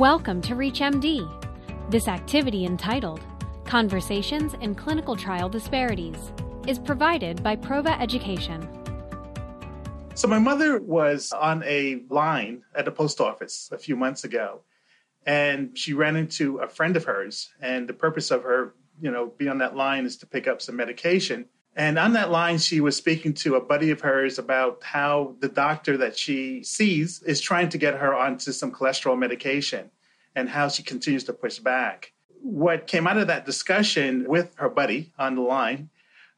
Welcome to ReachMD. This activity entitled Conversations in Clinical Trial Disparities is provided by Prova Education. So, my mother was on a line at the post office a few months ago, and she ran into a friend of hers. And the purpose of her, you know, being on that line is to pick up some medication. And on that line, she was speaking to a buddy of hers about how the doctor that she sees is trying to get her onto some cholesterol medication and how she continues to push back. What came out of that discussion with her buddy on the line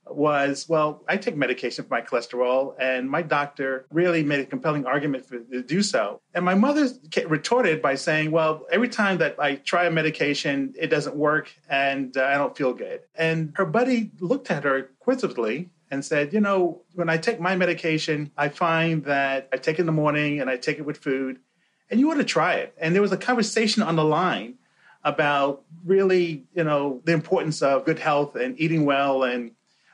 was well, I take medication for my cholesterol, and my doctor really made a compelling argument for to do so. And my mother retorted by saying, well, every time that I try a medication, it doesn't work, and uh, I don't feel good. And her buddy looked at her quizzically and said, you know, when I take my medication, I find that I take it in the morning and I take it with food, and you ought to try it. And there was a conversation on the line about really, you know, the importance of good health and eating well and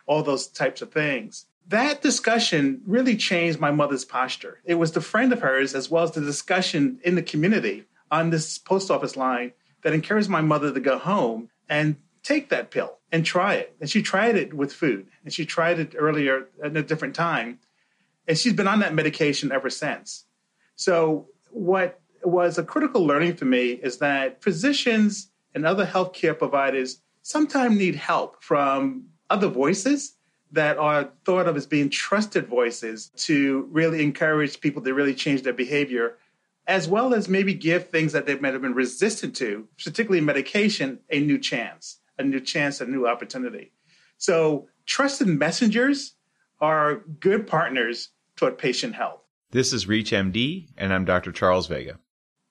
all those types of things. That discussion really changed my mother's posture. It was the friend of hers, as well as the discussion in the community on this post office line, that encouraged my mother to go home and take that pill and try it. And she tried it with food, and she tried it earlier at a different time. And she's been on that medication ever since. So, what was a critical learning for me is that physicians and other healthcare providers sometimes need help from other voices that are thought of as being trusted voices to really encourage people to really change their behavior, as well as maybe give things that they might have been resistant to, particularly medication, a new chance, a new chance, a new opportunity. So, trusted messengers are good partners toward patient health. This is ReachMD, and I'm Dr. Charles Vega.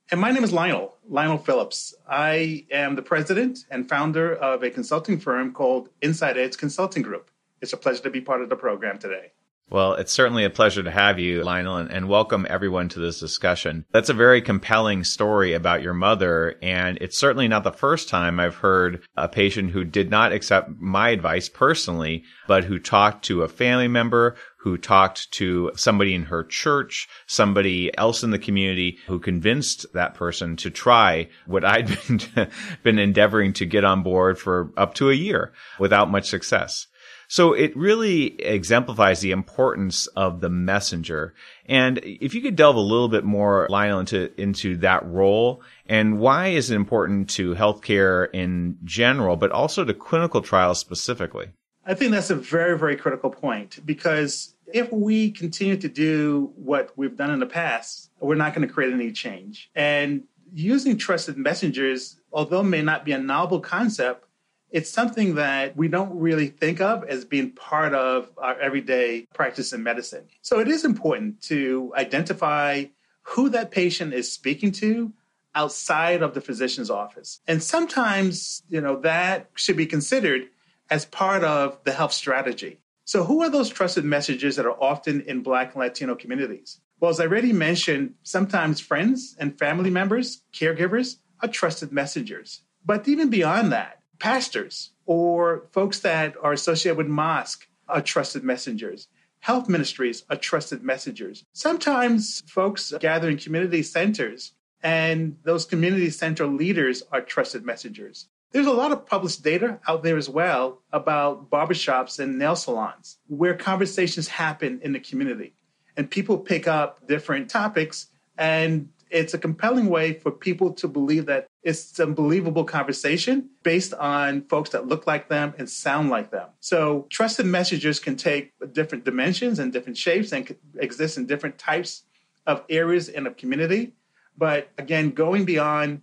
And my name is Lionel, Lionel Phillips. I am the president and founder of a consulting firm called Inside Edge Consulting Group. It's a pleasure to be part of the program today. Well, it's certainly a pleasure to have you, Lionel, and, and, welcome everyone to this discussion. That's a very compelling story about your mother, and it's certainly not the first time I've heard a patient who did not accept my advice personally, but who talked to a family member, who talked to somebody in her church, somebody else in the community who convinced that person to try what I'd been, been endeavoring to get on board for up to a year without much success. So it really exemplifies the importance of the messenger. And if you could delve a little bit more, Lionel, into, into that role and why is it important to healthcare in general, but also to clinical trials specifically? I think that's a very, very critical point because if we continue to do what we've done in the past, we're not going to create any change. And using trusted messengers, although may not be a novel concept, it's something that we don't really think of as being part of our everyday practice in medicine. So it is important to identify who that patient is speaking to outside of the physician's office. And sometimes, you know, that should be considered as part of the health strategy. So, who are those trusted messages that are often in Black and Latino communities? Well, as I already mentioned, sometimes friends and family members, caregivers, are trusted messengers. But even beyond that, pastors or folks that are associated with mosque are trusted messengers. Health ministries are trusted messengers. Sometimes folks gather in community centers, and those community center leaders are trusted messengers. There's a lot of published data out there as well about barbershops and nail salons where conversations happen in the community and people pick up different topics and it's a compelling way for people to believe that it's a believable conversation based on folks that look like them and sound like them. So trusted messengers can take different dimensions and different shapes and exist in different types of areas in a community. But again, going beyond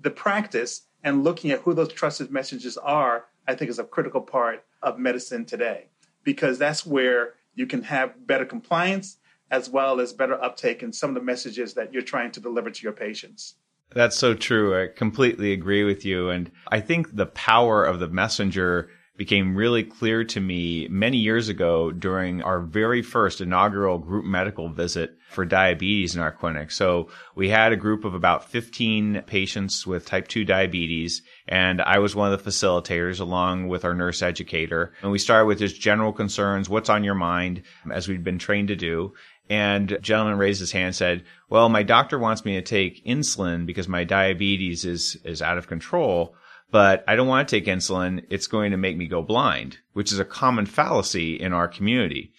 the practice and looking at who those trusted messengers are, I think is a critical part of medicine today because that's where you can have better compliance as well as better uptake in some of the messages that you're trying to deliver to your patients. That's so true. I completely agree with you. And I think the power of the messenger became really clear to me many years ago during our very first inaugural group medical visit for diabetes in our clinic. So we had a group of about 15 patients with type 2 diabetes, and I was one of the facilitators along with our nurse educator. And we started with just general concerns, what's on your mind, as we'd been trained to do. And gentleman raised his hand and said, well, my doctor wants me to take insulin because my diabetes is, is out of control, but I don't want to take insulin. It's going to make me go blind, which is a common fallacy in our community.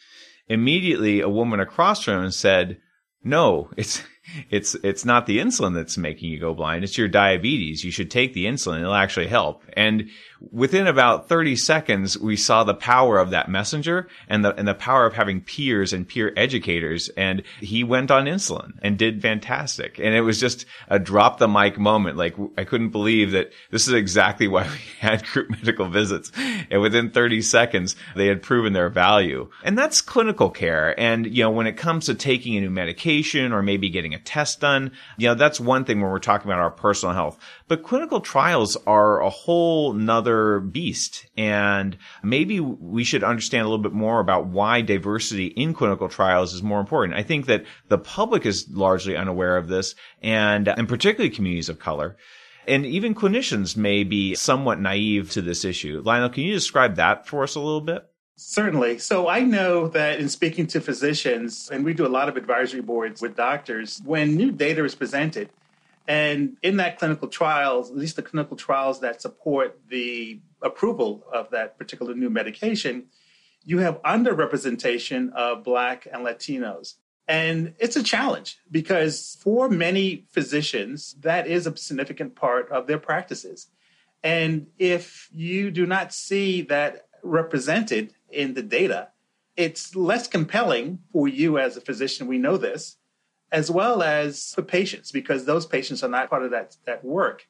Immediately, a woman across from him said, no, it's, it's, it's not the insulin that's making you go blind. It's your diabetes. You should take the insulin. It'll actually help. And within about 30 seconds, we saw the power of that messenger and the, and the power of having peers and peer educators. And he went on insulin and did fantastic. And it was just a drop the mic moment. Like I couldn't believe that this is exactly why we had group medical visits. And within 30 seconds, they had proven their value. And that's clinical care. And, you know, when it comes to taking a new medication or maybe getting a test done, you know, that's one thing when we're talking about our personal health. But clinical trials are a whole nother beast. And maybe we should understand a little bit more about why diversity in clinical trials is more important. I think that the public is largely unaware of this and, and particularly communities of color. And even clinicians may be somewhat naive to this issue. Lionel, can you describe that for us a little bit? Certainly. So I know that in speaking to physicians, and we do a lot of advisory boards with doctors, when new data is presented, and in that clinical trials, at least the clinical trials that support the approval of that particular new medication, you have underrepresentation of Black and Latinos. And it's a challenge because for many physicians, that is a significant part of their practices. And if you do not see that represented in the data, it's less compelling for you as a physician. We know this, as well as for patients, because those patients are not part of that, that work.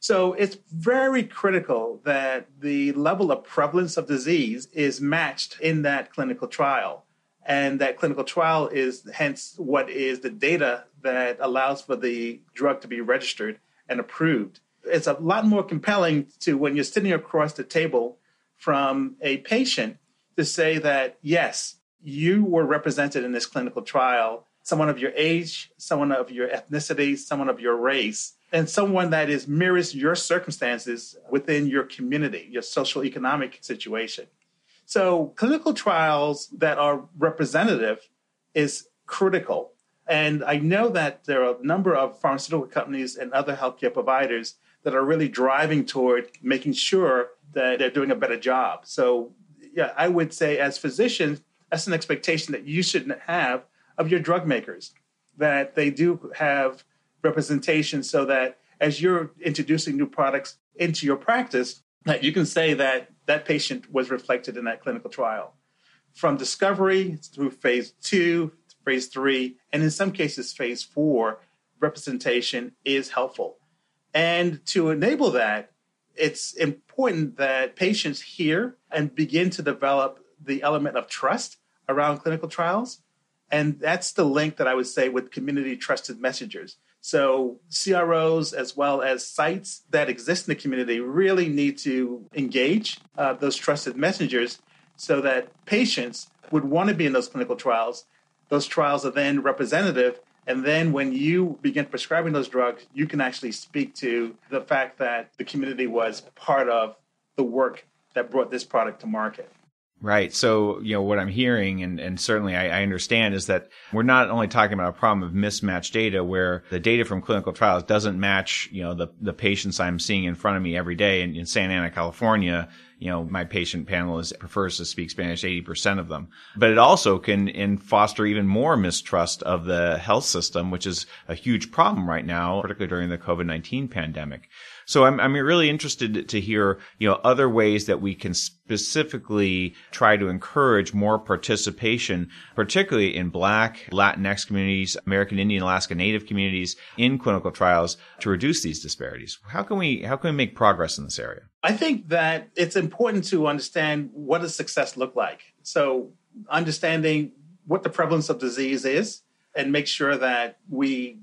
So it's very critical that the level of prevalence of disease is matched in that clinical trial. And that clinical trial is hence what is the data that allows for the drug to be registered and approved. It's a lot more compelling to when you're sitting across the table from a patient to say that, yes, you were represented in this clinical trial, someone of your age, someone of your ethnicity, someone of your race, and someone that is mirrors your circumstances within your community, your social economic situation. So clinical trials that are representative is critical. And I know that there are a number of pharmaceutical companies and other healthcare providers that are really driving toward making sure that they're doing a better job. So yeah, I would say as physicians, that's an expectation that you shouldn't have of your drug makers, that they do have representation so that as you're introducing new products into your practice, that you can say that that patient was reflected in that clinical trial. From discovery through phase two, phase three, and in some cases, phase four, representation is helpful. And to enable that, it's important that patients hear and begin to develop the element of trust around clinical trials. And that's the link that I would say with community trusted messengers. So, CROs as well as sites that exist in the community really need to engage uh, those trusted messengers so that patients would want to be in those clinical trials. Those trials are then representative and then when you begin prescribing those drugs, you can actually speak to the fact that the community was part of the work that brought this product to market. Right. So, you know, what I'm hearing and, and certainly I, I, understand is that we're not only talking about a problem of mismatched data where the data from clinical trials doesn't match, you know, the, the patients I'm seeing in front of me every day in, in Santa Ana, California you know, my patient panel is prefers to speak Spanish, 80% of them. But it also can foster even more mistrust of the health system, which is a huge problem right now, particularly during the COVID-19 pandemic. So I'm, I'm really interested to hear, you know, other ways that we can specifically try to encourage more participation, particularly in Black, Latinx communities, American Indian, Alaska Native communities in clinical trials to reduce these disparities. How can we, how can we make progress in this area? I think that it's important to understand what does success look like. So understanding what the prevalence of disease is and make sure that we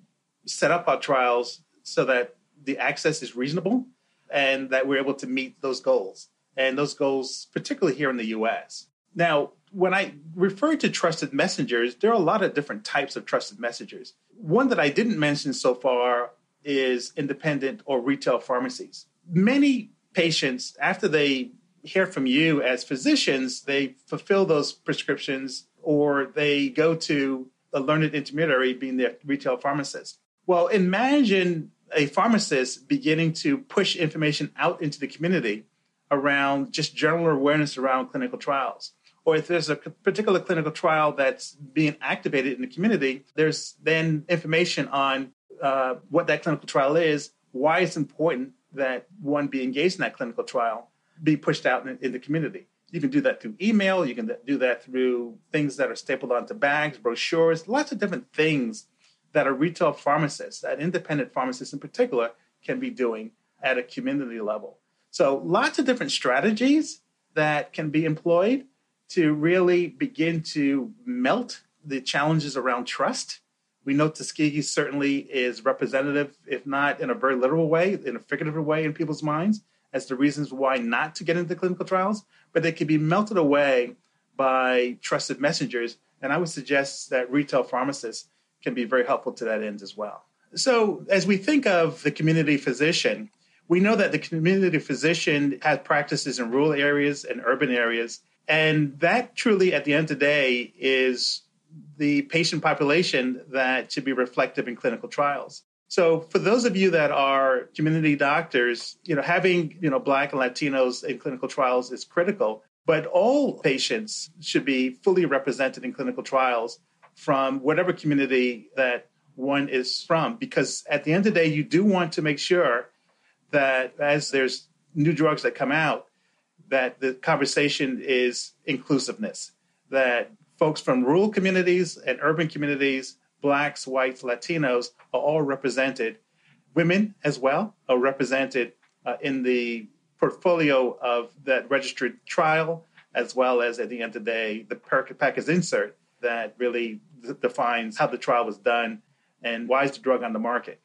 set up our trials so that the access is reasonable and that we're able to meet those goals and those goals, particularly here in the US. Now, when I refer to trusted messengers, there are a lot of different types of trusted messengers. One that I didn't mention so far is independent or retail pharmacies. Many patients, after they hear from you as physicians, they fulfill those prescriptions or they go to a learned intermediary being the retail pharmacist. Well, imagine a pharmacist beginning to push information out into the community around just general awareness around clinical trials. Or if there's a particular clinical trial that's being activated in the community, there's then information on uh, what that clinical trial is, why it's important that one be engaged in that clinical trial, be pushed out in, in the community. You can do that through email. You can do that through things that are stapled onto bags, brochures, lots of different things that a retail pharmacist, that independent pharmacist in particular, can be doing at a community level. So, lots of different strategies that can be employed to really begin to melt the challenges around trust. We know Tuskegee certainly is representative, if not in a very literal way, in a figurative way in people's minds, as the reasons why not to get into clinical trials, but they can be melted away by trusted messengers. And I would suggest that retail pharmacists can be very helpful to that end as well. So, as we think of the community physician, we know that the community physician has practices in rural areas and urban areas. And that truly, at the end of the day, is the patient population that should be reflective in clinical trials. So for those of you that are community doctors, you know, having, you know, black and Latinos in clinical trials is critical, but all patients should be fully represented in clinical trials from whatever community that one is from because at the end of the day you do want to make sure that as there's new drugs that come out that the conversation is inclusiveness that folks from rural communities and urban communities blacks, whites, Latinos are all represented. Women as well are represented uh, in the portfolio of that registered trial, as well as at the end of the day, the package insert that really defines how the trial was done and why is the drug on the market.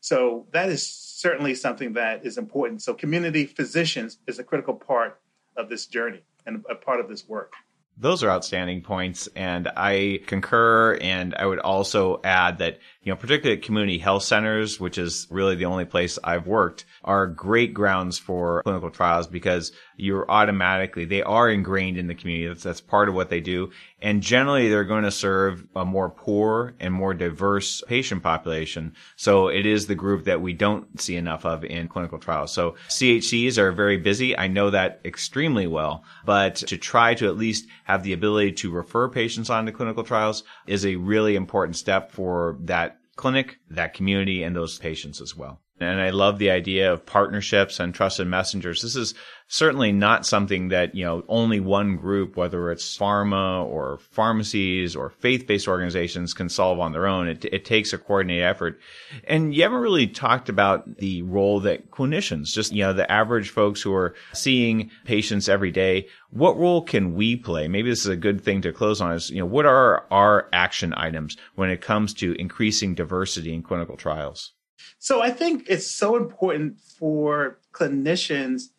So that is certainly something that is important. So community physicians is a critical part of this journey and a part of this work. Those are outstanding points, and I concur. And I would also add that, you know, particularly at community health centers, which is really the only place I've worked, are great grounds for clinical trials because you're automatically, they are ingrained in the community. That's, that's part of what they do. And generally, they're going to serve a more poor and more diverse patient population. So it is the group that we don't see enough of in clinical trials. So CHCs are very busy. I know that extremely well, but to try to at least have the ability to refer patients on to clinical trials is a really important step for that clinic, that community, and those patients as well. And I love the idea of partnerships and trusted messengers. This is certainly not something that, you know, only one group, whether it's pharma or pharmacies or faith-based organizations can solve on their own. It, it takes a coordinated effort. And you haven't really talked about the role that clinicians, just, you know, the average folks who are seeing patients every day, what role can we play? Maybe this is a good thing to close on is, you know, what are our action items when it comes to increasing diversity in clinical trials? So I think it's so important for clinicians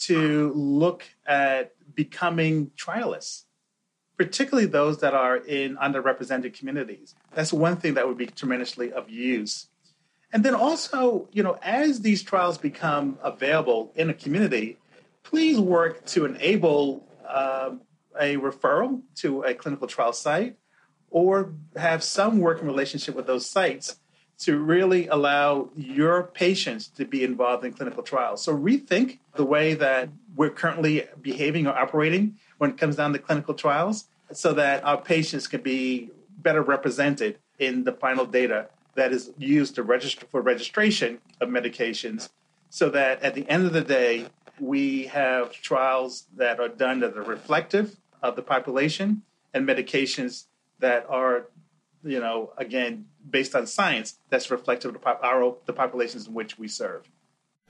to look at becoming trialists, particularly those that are in underrepresented communities. That's one thing that would be tremendously of use. And then also, you know, as these trials become available in a community, please work to enable uh, a referral to a clinical trial site or have some working relationship with those sites to really allow your patients to be involved in clinical trials. So rethink the way that we're currently behaving or operating when it comes down to clinical trials so that our patients can be better represented in the final data that is used to register for registration of medications so that at the end of the day we have trials that are done that are reflective of the population and medications that are you know, again, based on science, that's reflective of the, pop- our, the populations in which we serve.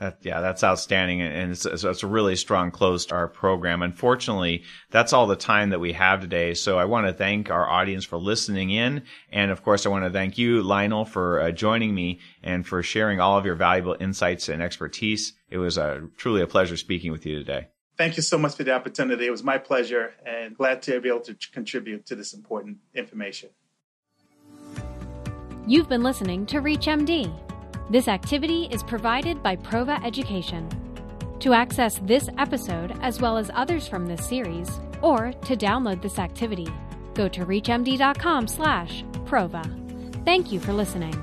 That, yeah, that's outstanding. And it's, it's, a really strong close to our program. Unfortunately, that's all the time that we have today. So I want to thank our audience for listening in. And of course, I want to thank you, Lionel, for uh, joining me and for sharing all of your valuable insights and expertise. It was uh, truly a pleasure speaking with you today. Thank you so much for the opportunity. It was my pleasure and glad to be able to contribute to this important information. You've been listening to ReachMD. This activity is provided by Prova Education. To access this episode as well as others from this series, or to download this activity, go to reachmd.com/prova. Prova. Thank you for listening.